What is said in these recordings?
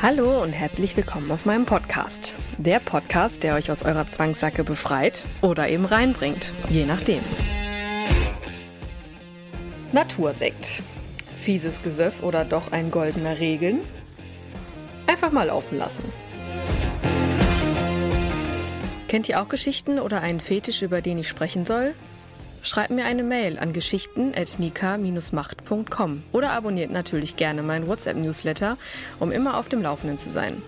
Hallo und herzlich willkommen auf meinem Podcast. Der Podcast, der euch aus eurer Zwangssacke befreit oder eben reinbringt, je nachdem. Natursekt. Fieses Gesöff oder doch ein goldener Regen? Einfach mal laufen lassen. Kennt ihr auch Geschichten oder einen Fetisch, über den ich sprechen soll? Schreibt mir eine Mail an geschichten.nika-macht.com oder abonniert natürlich gerne meinen WhatsApp-Newsletter, um immer auf dem Laufenden zu sein.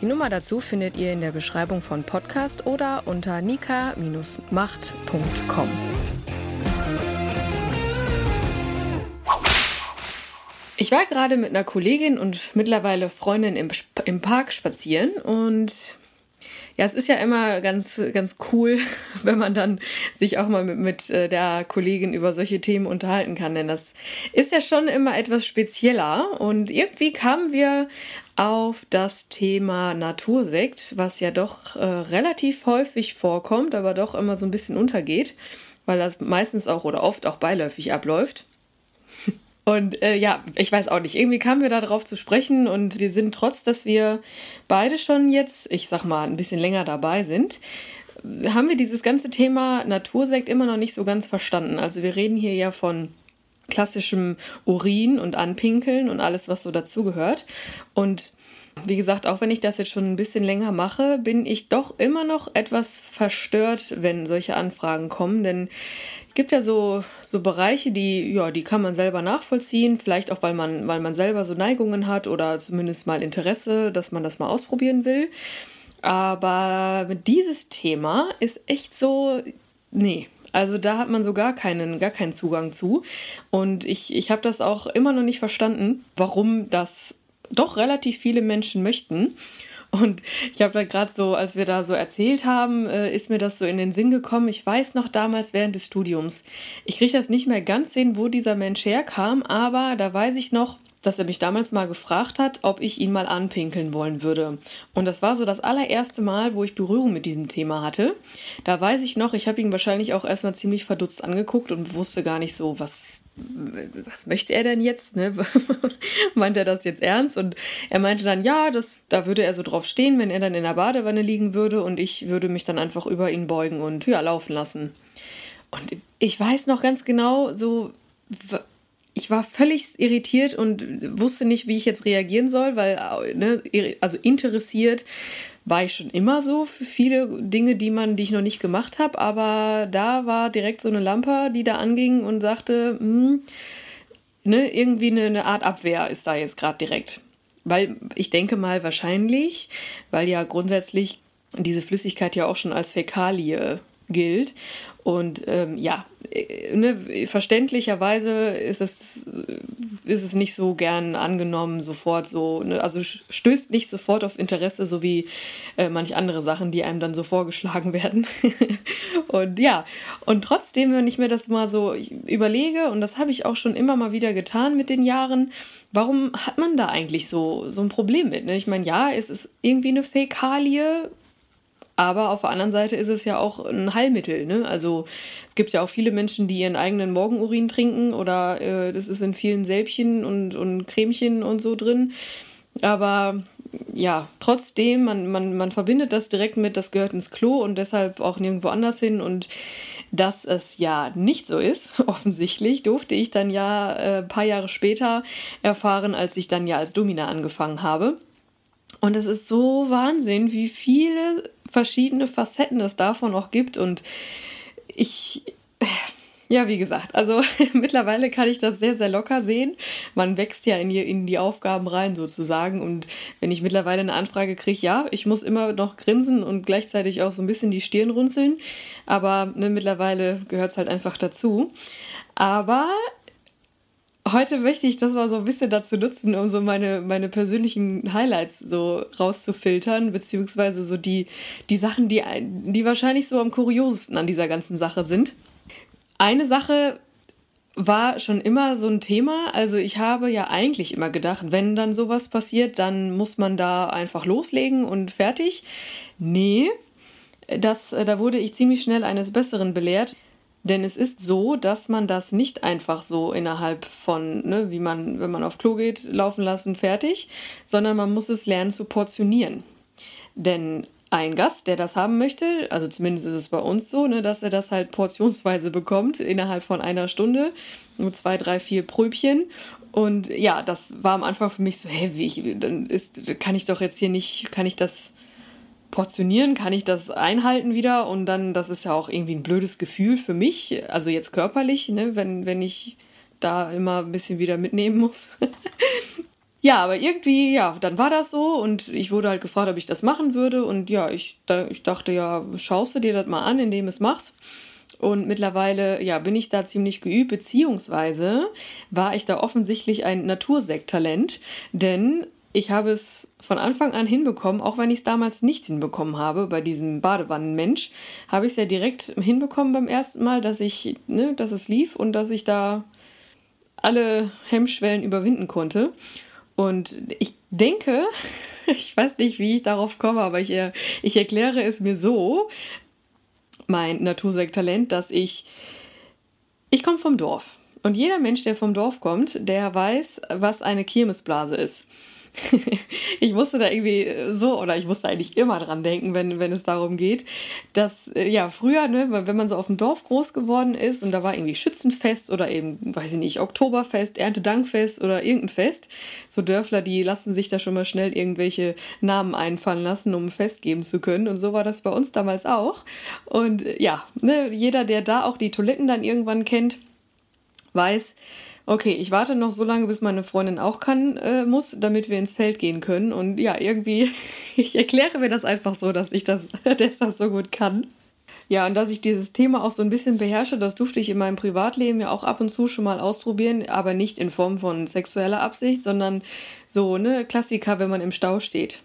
Die Nummer dazu findet ihr in der Beschreibung von Podcast oder unter nika-macht.com. Ich war gerade mit einer Kollegin und mittlerweile Freundin im, im Park spazieren und ja, es ist ja immer ganz, ganz cool, wenn man dann sich auch mal mit, mit äh, der Kollegin über solche Themen unterhalten kann, denn das ist ja schon immer etwas spezieller. Und irgendwie kamen wir auf das Thema Natursekt, was ja doch äh, relativ häufig vorkommt, aber doch immer so ein bisschen untergeht, weil das meistens auch oder oft auch beiläufig abläuft. Und äh, ja, ich weiß auch nicht, irgendwie kamen wir da drauf zu sprechen und wir sind trotz, dass wir beide schon jetzt, ich sag mal, ein bisschen länger dabei sind, haben wir dieses ganze Thema Natursekt immer noch nicht so ganz verstanden. Also wir reden hier ja von klassischem Urin und Anpinkeln und alles, was so dazugehört. Und wie gesagt, auch wenn ich das jetzt schon ein bisschen länger mache, bin ich doch immer noch etwas verstört, wenn solche Anfragen kommen, denn es gibt ja so, so Bereiche, die, ja, die kann man selber nachvollziehen, vielleicht auch, weil man, weil man selber so Neigungen hat oder zumindest mal Interesse, dass man das mal ausprobieren will. Aber dieses Thema ist echt so, nee, also da hat man so gar keinen, gar keinen Zugang zu. Und ich, ich habe das auch immer noch nicht verstanden, warum das doch relativ viele Menschen möchten. Und ich habe da gerade so, als wir da so erzählt haben, äh, ist mir das so in den Sinn gekommen. Ich weiß noch damals während des Studiums. Ich kriege das nicht mehr ganz hin, wo dieser Mensch herkam, aber da weiß ich noch, dass er mich damals mal gefragt hat, ob ich ihn mal anpinkeln wollen würde. Und das war so das allererste Mal, wo ich Berührung mit diesem Thema hatte. Da weiß ich noch, ich habe ihn wahrscheinlich auch erstmal ziemlich verdutzt angeguckt und wusste gar nicht so, was was möchte er denn jetzt? Ne? Meint er das jetzt ernst? Und er meinte dann, ja, das, da würde er so drauf stehen, wenn er dann in der Badewanne liegen würde und ich würde mich dann einfach über ihn beugen und ja, laufen lassen. Und ich weiß noch ganz genau, so, ich war völlig irritiert und wusste nicht, wie ich jetzt reagieren soll, weil, ne, also interessiert war ich schon immer so für viele Dinge, die man, die ich noch nicht gemacht habe, aber da war direkt so eine Lampe, die da anging und sagte, hm, ne, irgendwie eine, eine Art Abwehr ist da jetzt gerade direkt. Weil ich denke mal wahrscheinlich, weil ja grundsätzlich diese Flüssigkeit ja auch schon als Fäkalie gilt und ähm, ja, äh, ne, verständlicherweise ist es, ist es nicht so gern angenommen, sofort so, ne, also stößt nicht sofort auf Interesse, so wie äh, manche andere Sachen, die einem dann so vorgeschlagen werden. und ja, und trotzdem, wenn ich mir das mal so überlege, und das habe ich auch schon immer mal wieder getan mit den Jahren, warum hat man da eigentlich so, so ein Problem mit? Ne? Ich meine, ja, es ist irgendwie eine Fäkalie, aber auf der anderen Seite ist es ja auch ein Heilmittel. Ne? Also es gibt ja auch viele Menschen, die ihren eigenen Morgenurin trinken oder äh, das ist in vielen Sälbchen und, und Cremchen und so drin. Aber ja, trotzdem, man, man, man verbindet das direkt mit, das gehört ins Klo und deshalb auch nirgendwo anders hin. Und dass es ja nicht so ist, offensichtlich, durfte ich dann ja äh, ein paar Jahre später erfahren, als ich dann ja als Domina angefangen habe. Und es ist so Wahnsinn, wie viele verschiedene Facetten es davon auch gibt. Und ich, ja, wie gesagt, also mittlerweile kann ich das sehr, sehr locker sehen. Man wächst ja in die, in die Aufgaben rein sozusagen. Und wenn ich mittlerweile eine Anfrage kriege, ja, ich muss immer noch grinsen und gleichzeitig auch so ein bisschen die Stirn runzeln. Aber ne, mittlerweile gehört es halt einfach dazu. Aber heute möchte ich das mal so ein bisschen dazu nutzen, um so meine, meine persönlichen Highlights so rauszufiltern, beziehungsweise so die, die Sachen, die, die wahrscheinlich so am kuriosesten an dieser ganzen Sache sind. Eine Sache war schon immer so ein Thema. Also ich habe ja eigentlich immer gedacht, wenn dann sowas passiert, dann muss man da einfach loslegen und fertig. Nee, das, da wurde ich ziemlich schnell eines Besseren belehrt. Denn es ist so, dass man das nicht einfach so innerhalb von, ne, wie man, wenn man auf Klo geht, laufen lassen, fertig, sondern man muss es lernen zu portionieren. Denn ein Gast, der das haben möchte, also zumindest ist es bei uns so, ne, dass er das halt portionsweise bekommt, innerhalb von einer Stunde, nur zwei, drei, vier Pröbchen. Und ja, das war am Anfang für mich so, hä, wie ich, dann ist, kann ich doch jetzt hier nicht, kann ich das portionieren, kann ich das einhalten wieder und dann, das ist ja auch irgendwie ein blödes Gefühl für mich, also jetzt körperlich, ne, wenn, wenn ich da immer ein bisschen wieder mitnehmen muss. ja, aber irgendwie, ja, dann war das so und ich wurde halt gefragt, ob ich das machen würde und ja, ich, da, ich dachte, ja, schaust du dir das mal an, indem es machst. Und mittlerweile, ja, bin ich da ziemlich geübt, beziehungsweise war ich da offensichtlich ein Natursekttalent, denn ich habe es von Anfang an hinbekommen, auch wenn ich es damals nicht hinbekommen habe, bei diesem Badewannenmensch, habe ich es ja direkt hinbekommen beim ersten Mal, dass ich, ne, dass es lief und dass ich da alle Hemmschwellen überwinden konnte. Und ich denke, ich weiß nicht, wie ich darauf komme, aber ich, ich erkläre es mir so, mein Natursekttalent, dass ich, ich komme vom Dorf. Und jeder Mensch, der vom Dorf kommt, der weiß, was eine Kirmesblase ist. ich musste da irgendwie so, oder ich musste eigentlich immer dran denken, wenn, wenn es darum geht, dass, äh, ja, früher, ne, wenn man so auf dem Dorf groß geworden ist und da war irgendwie Schützenfest oder eben, weiß ich nicht, Oktoberfest, Erntedankfest oder irgendein Fest, so Dörfler, die lassen sich da schon mal schnell irgendwelche Namen einfallen lassen, um ein Fest geben zu können. Und so war das bei uns damals auch. Und äh, ja, ne, jeder, der da auch die Toiletten dann irgendwann kennt, weiß, okay, ich warte noch so lange, bis meine Freundin auch kann, äh, muss, damit wir ins Feld gehen können. Und ja, irgendwie, ich erkläre mir das einfach so, dass ich das, dass das so gut kann. Ja, und dass ich dieses Thema auch so ein bisschen beherrsche, das durfte ich in meinem Privatleben ja auch ab und zu schon mal ausprobieren, aber nicht in Form von sexueller Absicht, sondern so, ne, Klassiker, wenn man im Stau steht.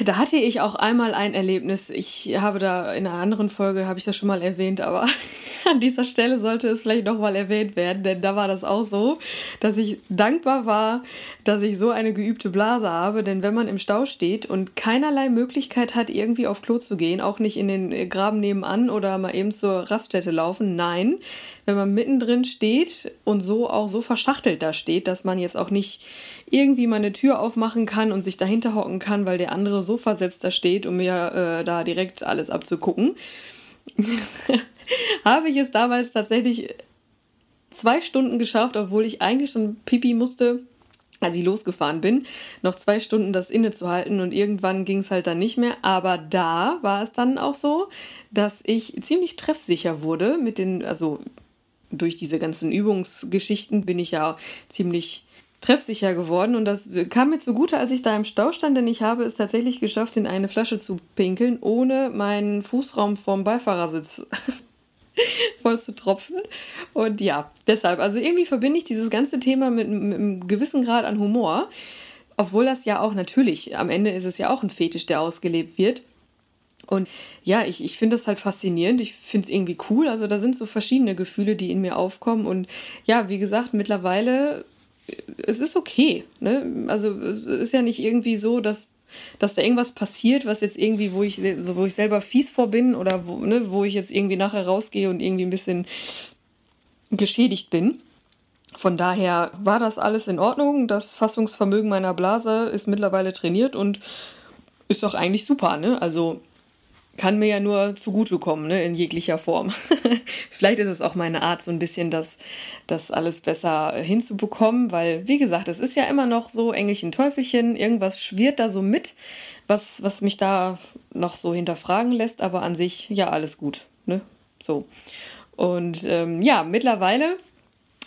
Da hatte ich auch einmal ein Erlebnis. Ich habe da in einer anderen Folge, habe ich das schon mal erwähnt, aber an dieser Stelle sollte es vielleicht nochmal erwähnt werden, denn da war das auch so, dass ich dankbar war, dass ich so eine geübte Blase habe, denn wenn man im Stau steht und keinerlei Möglichkeit hat, irgendwie auf Klo zu gehen, auch nicht in den Graben nebenan oder mal eben zur Raststätte laufen, nein, wenn man mittendrin steht und so auch so verschachtelt da steht, dass man jetzt auch nicht irgendwie mal eine Tür aufmachen kann und sich dahinter hocken kann, weil der andere so versetzt da steht, um mir äh, da direkt alles abzugucken. habe ich es damals tatsächlich zwei Stunden geschafft, obwohl ich eigentlich schon pipi musste, als ich losgefahren bin, noch zwei Stunden das innezuhalten und irgendwann ging es halt dann nicht mehr. Aber da war es dann auch so, dass ich ziemlich treffsicher wurde mit den, also durch diese ganzen Übungsgeschichten bin ich ja ziemlich treffsicher geworden und das kam mir zugute, als ich da im Stau stand, denn ich habe es tatsächlich geschafft, in eine Flasche zu pinkeln, ohne meinen Fußraum vom Beifahrersitz voll zu tropfen. Und ja, deshalb, also irgendwie verbinde ich dieses ganze Thema mit, mit einem gewissen Grad an Humor, obwohl das ja auch natürlich, am Ende ist es ja auch ein Fetisch, der ausgelebt wird. Und ja, ich, ich finde das halt faszinierend. Ich finde es irgendwie cool. Also da sind so verschiedene Gefühle, die in mir aufkommen. Und ja, wie gesagt, mittlerweile, es ist okay. Ne? Also es ist ja nicht irgendwie so, dass dass da irgendwas passiert, was jetzt irgendwie, wo ich, so, wo ich selber fies vor bin oder wo, ne, wo ich jetzt irgendwie nachher rausgehe und irgendwie ein bisschen geschädigt bin. Von daher war das alles in Ordnung. Das Fassungsvermögen meiner Blase ist mittlerweile trainiert und ist doch eigentlich super, ne? Also kann mir ja nur zugutekommen, ne, in jeglicher Form. Vielleicht ist es auch meine Art, so ein bisschen das, das alles besser hinzubekommen, weil, wie gesagt, es ist ja immer noch so Engelchen, Teufelchen, irgendwas schwirrt da so mit, was, was mich da noch so hinterfragen lässt, aber an sich, ja, alles gut, ne, so. Und ähm, ja, mittlerweile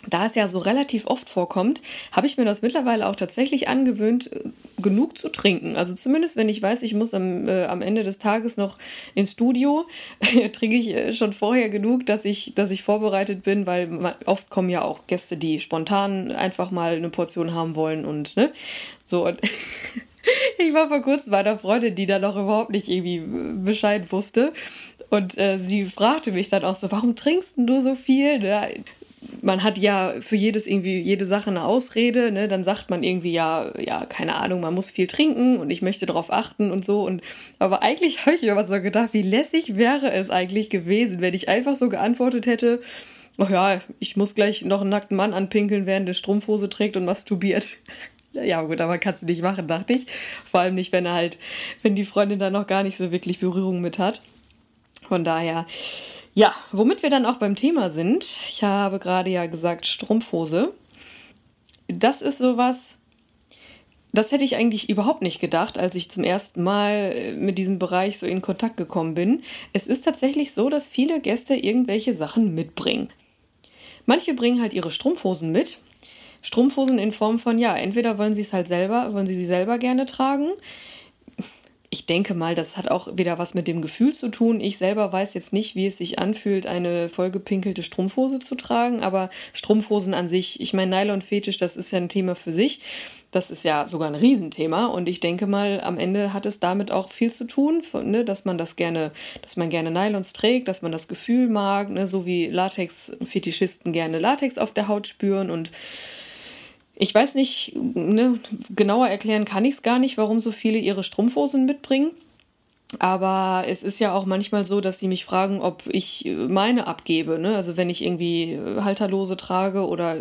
da es ja so relativ oft vorkommt, habe ich mir das mittlerweile auch tatsächlich angewöhnt, genug zu trinken. Also zumindest, wenn ich weiß, ich muss am, äh, am Ende des Tages noch ins Studio, trinke ich äh, schon vorher genug, dass ich, dass ich vorbereitet bin, weil man, oft kommen ja auch Gäste, die spontan einfach mal eine Portion haben wollen und ne, so. Und ich war vor kurzem bei einer Freundin, die da noch überhaupt nicht irgendwie Bescheid wusste. Und äh, sie fragte mich dann auch so, warum trinkst du so viel? Ne? Man hat ja für jedes irgendwie jede Sache eine Ausrede, ne? Dann sagt man irgendwie ja, ja, keine Ahnung, man muss viel trinken und ich möchte darauf achten und so. Und aber eigentlich habe ich mir was so gedacht, wie lässig wäre es eigentlich gewesen, wenn ich einfach so geantwortet hätte, oh ja, ich muss gleich noch einen nackten Mann anpinkeln, während der Strumpfhose trägt und masturbiert. Ja, gut, aber kannst du nicht machen, dachte ich. Vor allem nicht, wenn er halt, wenn die Freundin da noch gar nicht so wirklich Berührung mit hat. Von daher, ja, womit wir dann auch beim Thema sind. Ich habe gerade ja gesagt Strumpfhose. Das ist sowas, das hätte ich eigentlich überhaupt nicht gedacht, als ich zum ersten Mal mit diesem Bereich so in Kontakt gekommen bin. Es ist tatsächlich so, dass viele Gäste irgendwelche Sachen mitbringen. Manche bringen halt ihre Strumpfhosen mit. Strumpfhosen in Form von, ja, entweder wollen sie es halt selber, wollen sie sie selber gerne tragen ich denke mal, das hat auch wieder was mit dem Gefühl zu tun. Ich selber weiß jetzt nicht, wie es sich anfühlt, eine vollgepinkelte Strumpfhose zu tragen, aber Strumpfhosen an sich, ich meine, Nylon-Fetisch, das ist ja ein Thema für sich. Das ist ja sogar ein Riesenthema und ich denke mal, am Ende hat es damit auch viel zu tun, ne, dass man das gerne, dass man gerne Nylons trägt, dass man das Gefühl mag, ne, so wie Latex-Fetischisten gerne Latex auf der Haut spüren und ich weiß nicht, ne, genauer erklären kann ich es gar nicht, warum so viele ihre Strumpfhosen mitbringen. Aber es ist ja auch manchmal so, dass sie mich fragen, ob ich meine abgebe. Ne? Also wenn ich irgendwie Halterlose trage oder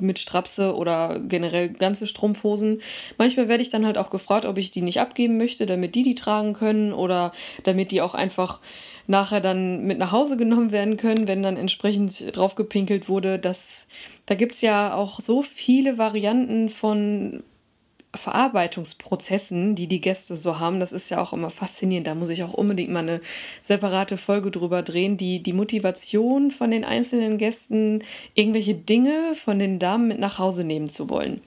mit Strapse oder generell ganze Strumpfhosen. Manchmal werde ich dann halt auch gefragt, ob ich die nicht abgeben möchte, damit die die tragen können oder damit die auch einfach nachher dann mit nach Hause genommen werden können, wenn dann entsprechend draufgepinkelt wurde. Das, da gibt es ja auch so viele Varianten von Verarbeitungsprozessen, die die Gäste so haben, das ist ja auch immer faszinierend. Da muss ich auch unbedingt mal eine separate Folge drüber drehen. Die, die Motivation von den einzelnen Gästen, irgendwelche Dinge von den Damen mit nach Hause nehmen zu wollen.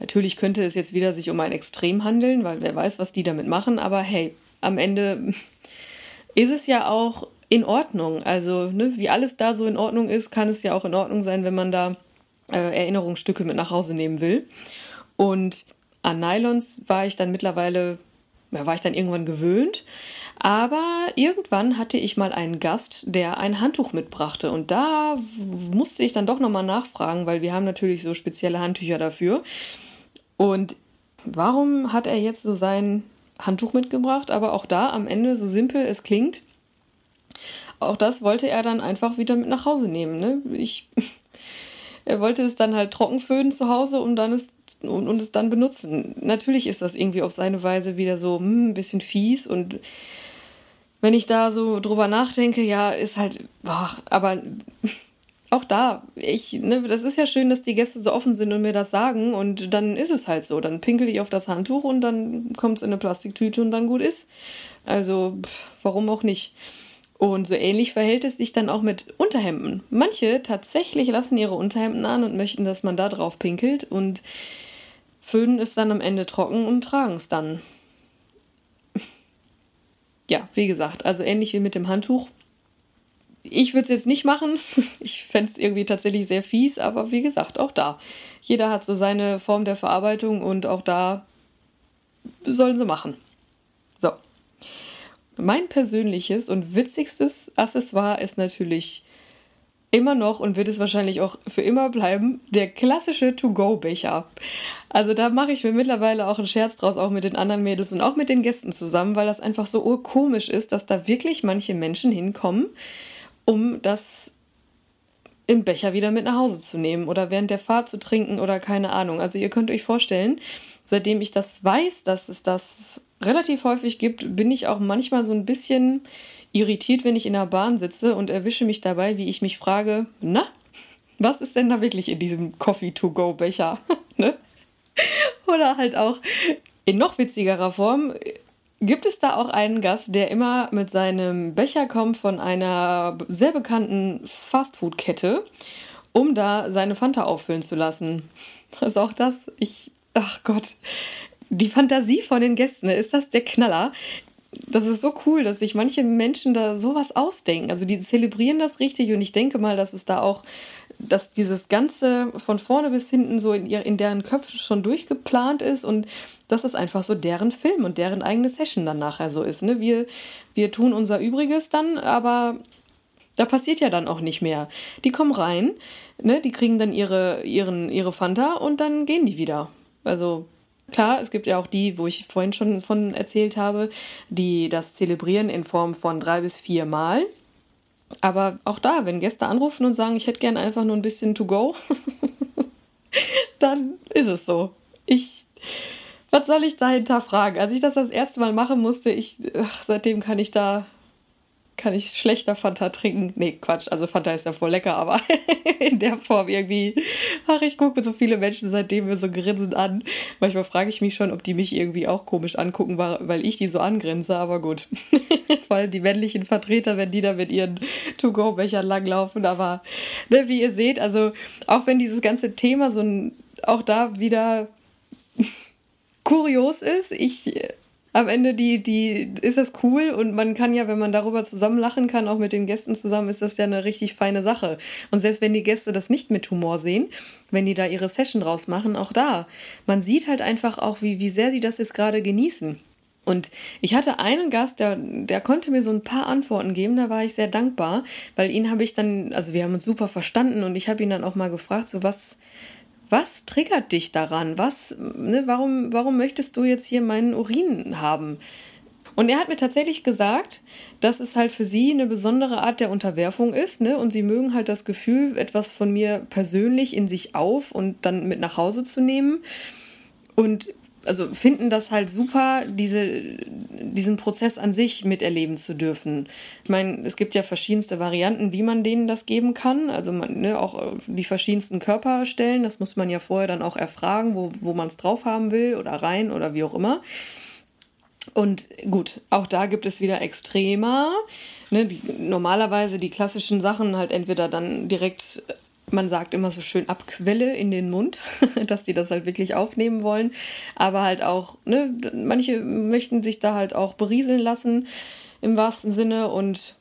Natürlich könnte es jetzt wieder sich um ein Extrem handeln, weil wer weiß, was die damit machen, aber hey, am Ende ist es ja auch in Ordnung. Also, ne, wie alles da so in Ordnung ist, kann es ja auch in Ordnung sein, wenn man da äh, Erinnerungsstücke mit nach Hause nehmen will. Und an Nylons war ich dann mittlerweile, ja, war ich dann irgendwann gewöhnt. Aber irgendwann hatte ich mal einen Gast, der ein Handtuch mitbrachte. Und da musste ich dann doch nochmal nachfragen, weil wir haben natürlich so spezielle Handtücher dafür. Und warum hat er jetzt so sein Handtuch mitgebracht? Aber auch da am Ende, so simpel es klingt, auch das wollte er dann einfach wieder mit nach Hause nehmen. Ne? Ich, er wollte es dann halt trocken föhnen zu Hause und dann ist und, und es dann benutzen. Natürlich ist das irgendwie auf seine Weise wieder so hm, ein bisschen fies und wenn ich da so drüber nachdenke, ja, ist halt, boah, aber auch da, ich, ne, das ist ja schön, dass die Gäste so offen sind und mir das sagen und dann ist es halt so. Dann pinkel ich auf das Handtuch und dann kommt es in eine Plastiktüte und dann gut ist. Also, pff, warum auch nicht? Und so ähnlich verhält es sich dann auch mit Unterhemden. Manche tatsächlich lassen ihre Unterhemden an und möchten, dass man da drauf pinkelt und föhnen es dann am Ende trocken und tragen es dann. Ja, wie gesagt, also ähnlich wie mit dem Handtuch. Ich würde es jetzt nicht machen. Ich fände es irgendwie tatsächlich sehr fies, aber wie gesagt, auch da. Jeder hat so seine Form der Verarbeitung und auch da sollen sie machen. So. Mein persönliches und witzigstes Accessoire ist natürlich immer noch und wird es wahrscheinlich auch für immer bleiben, der klassische To-Go-Becher. Also da mache ich mir mittlerweile auch einen Scherz draus, auch mit den anderen Mädels und auch mit den Gästen zusammen, weil das einfach so urkomisch ist, dass da wirklich manche Menschen hinkommen, um das im Becher wieder mit nach Hause zu nehmen oder während der Fahrt zu trinken oder keine Ahnung. Also ihr könnt euch vorstellen, seitdem ich das weiß, dass es das relativ häufig gibt, bin ich auch manchmal so ein bisschen irritiert, wenn ich in der Bahn sitze und erwische mich dabei, wie ich mich frage, na, was ist denn da wirklich in diesem Coffee-to-go-Becher? ne? Oder halt auch in noch witzigerer Form, gibt es da auch einen Gast, der immer mit seinem Becher kommt von einer sehr bekannten Fastfood-Kette, um da seine Fanta auffüllen zu lassen. Also auch das, ich, ach Gott, die Fantasie von den Gästen, ne, ist das der Knaller? Das ist so cool, dass sich manche Menschen da sowas ausdenken. Also die zelebrieren das richtig und ich denke mal, dass es da auch, dass dieses Ganze von vorne bis hinten so in, in deren Köpfen schon durchgeplant ist und dass es einfach so deren Film und deren eigene Session dann nachher so ist. Ne? Wir, wir tun unser Übriges dann, aber da passiert ja dann auch nicht mehr. Die kommen rein, ne? die kriegen dann ihre, ihren, ihre Fanta und dann gehen die wieder. Also Klar, es gibt ja auch die, wo ich vorhin schon von erzählt habe, die das zelebrieren in Form von drei bis vier Mal. Aber auch da, wenn Gäste anrufen und sagen, ich hätte gern einfach nur ein bisschen to go, dann ist es so. Ich, was soll ich dahinter fragen? Als ich das das erste Mal machen musste, ich, ach, seitdem kann ich da kann ich schlechter Fanta trinken. Nee, Quatsch. Also Fanta ist ja voll lecker, aber in der Form irgendwie. Ach, ich gucke so viele Menschen seitdem mir so grinsend an. Manchmal frage ich mich schon, ob die mich irgendwie auch komisch angucken, weil ich die so angrinse, aber gut. Vor allem die männlichen Vertreter, wenn die da mit ihren To-Go-Bechern langlaufen. Aber ne, wie ihr seht, also auch wenn dieses ganze Thema so ein, auch da wieder kurios ist, ich am Ende die, die, ist das cool und man kann ja, wenn man darüber zusammen lachen kann, auch mit den Gästen zusammen, ist das ja eine richtig feine Sache. Und selbst wenn die Gäste das nicht mit Humor sehen, wenn die da ihre Session draus machen, auch da, man sieht halt einfach auch, wie, wie sehr sie das jetzt gerade genießen. Und ich hatte einen Gast, der, der konnte mir so ein paar Antworten geben, da war ich sehr dankbar, weil ihn habe ich dann, also wir haben uns super verstanden und ich habe ihn dann auch mal gefragt, so was, was triggert dich daran? Was, ne, warum, warum möchtest du jetzt hier meinen Urin haben? Und er hat mir tatsächlich gesagt, dass es halt für sie eine besondere Art der Unterwerfung ist, ne? Und sie mögen halt das Gefühl, etwas von mir persönlich in sich auf und dann mit nach Hause zu nehmen. Und also finden das halt super, diese, diesen Prozess an sich miterleben zu dürfen. Ich meine, es gibt ja verschiedenste Varianten, wie man denen das geben kann. Also man, ne, auch die verschiedensten Körperstellen, das muss man ja vorher dann auch erfragen, wo, wo man es drauf haben will oder rein oder wie auch immer. Und gut, auch da gibt es wieder Extremer. Ne, die, normalerweise die klassischen Sachen halt entweder dann direkt man sagt immer so schön Abquelle in den Mund, dass sie das halt wirklich aufnehmen wollen. Aber halt auch, ne, manche möchten sich da halt auch berieseln lassen im wahrsten Sinne und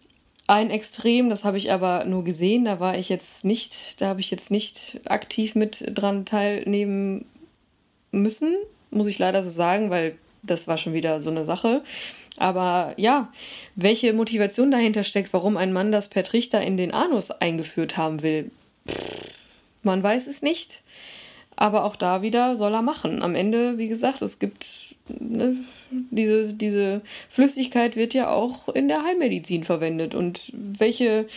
ein Extrem, das habe ich aber nur gesehen, da war ich jetzt nicht, da habe ich jetzt nicht aktiv mit dran teilnehmen müssen, muss ich leider so sagen, weil das war schon wieder so eine Sache. Aber ja, welche Motivation dahinter steckt, warum ein Mann das per Trichter in den Anus eingeführt haben will, man weiß es nicht. Aber auch da wieder soll er machen. Am Ende, wie gesagt, es gibt ne, diese, diese Flüssigkeit wird ja auch in der Heilmedizin verwendet. Und welche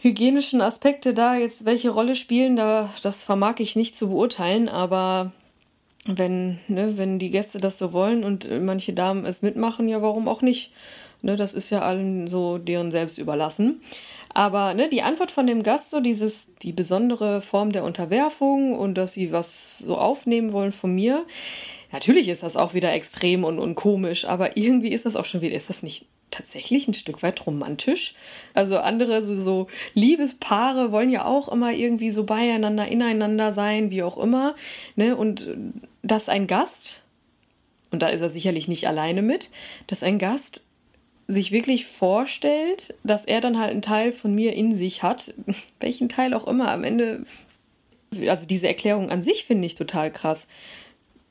hygienischen Aspekte da jetzt welche Rolle spielen, da, das vermag ich nicht zu beurteilen, aber wenn, ne, wenn die Gäste das so wollen und manche Damen es mitmachen, ja, warum auch nicht? Ne, das ist ja allen so deren selbst überlassen. Aber ne, die Antwort von dem Gast, so dieses, die besondere Form der Unterwerfung und dass sie was so aufnehmen wollen von mir, natürlich ist das auch wieder extrem und, und komisch, aber irgendwie ist das auch schon wieder, ist das nicht tatsächlich ein Stück weit romantisch? Also andere so, so Liebespaare wollen ja auch immer irgendwie so beieinander, ineinander sein, wie auch immer. Ne? Und dass ein Gast, und da ist er sicherlich nicht alleine mit, dass ein Gast sich wirklich vorstellt, dass er dann halt einen Teil von mir in sich hat, welchen Teil auch immer, am Ende, also diese Erklärung an sich finde ich total krass.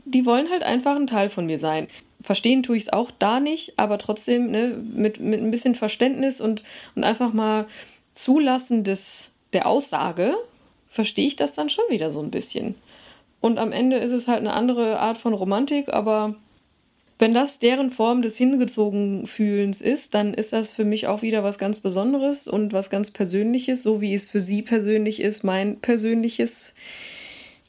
Die wollen halt einfach ein Teil von mir sein. Verstehen tue ich es auch da nicht, aber trotzdem ne, mit, mit ein bisschen Verständnis und, und einfach mal Zulassen des, der Aussage, verstehe ich das dann schon wieder so ein bisschen. Und am Ende ist es halt eine andere Art von Romantik, aber wenn das deren Form des Hingezogenfühlens ist, dann ist das für mich auch wieder was ganz Besonderes und was ganz Persönliches, so wie es für sie persönlich ist, mein persönliches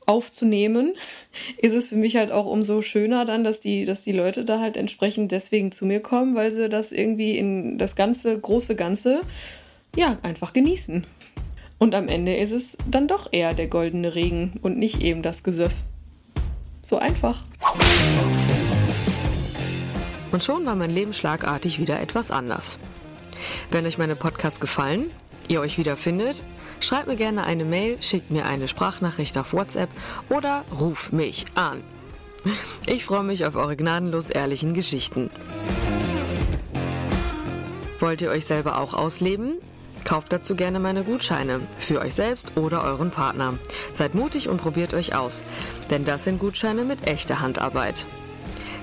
aufzunehmen, ist es für mich halt auch umso schöner dann, dass die, dass die Leute da halt entsprechend deswegen zu mir kommen, weil sie das irgendwie in das ganze, große Ganze, ja, einfach genießen. Und am Ende ist es dann doch eher der goldene Regen und nicht eben das Gesöff. So einfach. Und schon war mein Leben schlagartig wieder etwas anders. Wenn euch meine Podcasts gefallen, ihr euch wiederfindet, schreibt mir gerne eine Mail, schickt mir eine Sprachnachricht auf WhatsApp oder ruf mich an. Ich freue mich auf eure gnadenlos ehrlichen Geschichten. Wollt ihr euch selber auch ausleben? Kauft dazu gerne meine Gutscheine für euch selbst oder euren Partner. Seid mutig und probiert euch aus, denn das sind Gutscheine mit echter Handarbeit.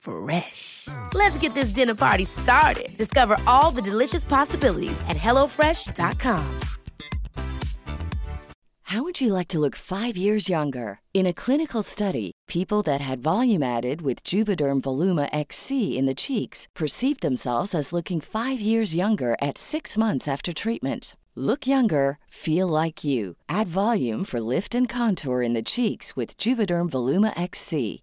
Fresh. Let's get this dinner party started. Discover all the delicious possibilities at hellofresh.com. How would you like to look five years younger? In a clinical study, people that had volume added with Juvederm Voluma XC in the cheeks perceived themselves as looking five years younger at six months after treatment. Look younger, feel like you. Add volume for lift and contour in the cheeks with Juvederm Voluma XC.